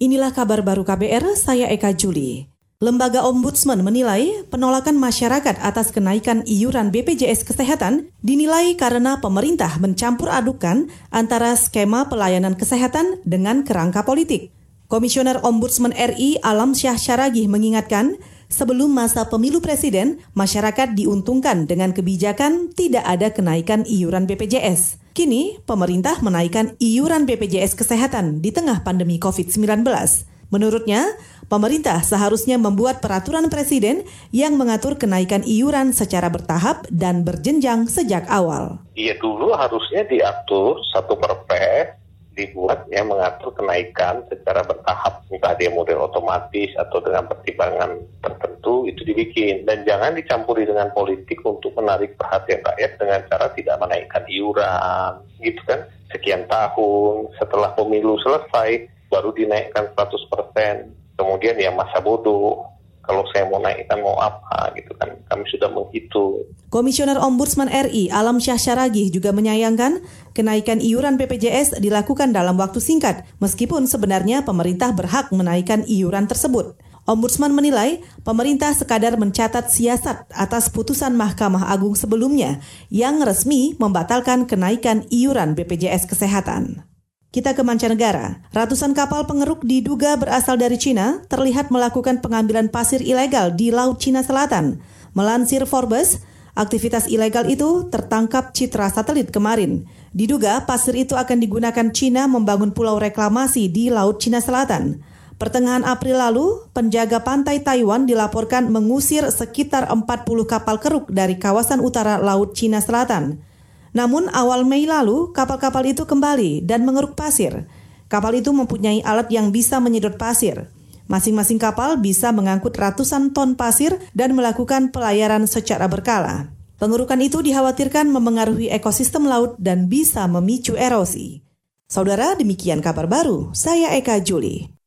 Inilah kabar baru KBR, saya Eka Juli. Lembaga Ombudsman menilai penolakan masyarakat atas kenaikan iuran BPJS Kesehatan dinilai karena pemerintah mencampur adukan antara skema pelayanan kesehatan dengan kerangka politik. Komisioner Ombudsman RI Alam Syah Syaragih mengingatkan, sebelum masa pemilu presiden, masyarakat diuntungkan dengan kebijakan tidak ada kenaikan iuran BPJS. Kini, pemerintah menaikkan iuran BPJS Kesehatan di tengah pandemi COVID-19. Menurutnya, pemerintah seharusnya membuat peraturan presiden yang mengatur kenaikan iuran secara bertahap dan berjenjang sejak awal. Iya dulu harusnya diatur satu perpres dibuat yang mengatur kenaikan secara bertahap entah dia model otomatis atau dengan pertimbangan tertentu itu dibikin dan jangan dicampuri dengan politik untuk menarik perhatian rakyat dengan cara tidak menaikkan iuran gitu kan sekian tahun setelah pemilu selesai baru dinaikkan 100%. Kemudian ya masa bodoh. Kalau saya mau naikkan mau apa gitu kan. Kami sudah menghitung. Komisioner Ombudsman RI Alam Syah Syaragih juga menyayangkan kenaikan iuran BPJS dilakukan dalam waktu singkat meskipun sebenarnya pemerintah berhak menaikkan iuran tersebut. Ombudsman menilai pemerintah sekadar mencatat siasat atas putusan Mahkamah Agung sebelumnya yang resmi membatalkan kenaikan iuran BPJS Kesehatan. Kita ke mancanegara. Ratusan kapal pengeruk diduga berasal dari Cina terlihat melakukan pengambilan pasir ilegal di Laut Cina Selatan. Melansir Forbes, aktivitas ilegal itu tertangkap citra satelit kemarin. Diduga pasir itu akan digunakan Cina membangun pulau reklamasi di Laut Cina Selatan. Pertengahan April lalu, penjaga pantai Taiwan dilaporkan mengusir sekitar 40 kapal keruk dari kawasan utara Laut Cina Selatan. Namun awal Mei lalu, kapal-kapal itu kembali dan mengeruk pasir. Kapal itu mempunyai alat yang bisa menyedot pasir. Masing-masing kapal bisa mengangkut ratusan ton pasir dan melakukan pelayaran secara berkala. Pengerukan itu dikhawatirkan memengaruhi ekosistem laut dan bisa memicu erosi. Saudara, demikian kabar baru. Saya Eka Juli.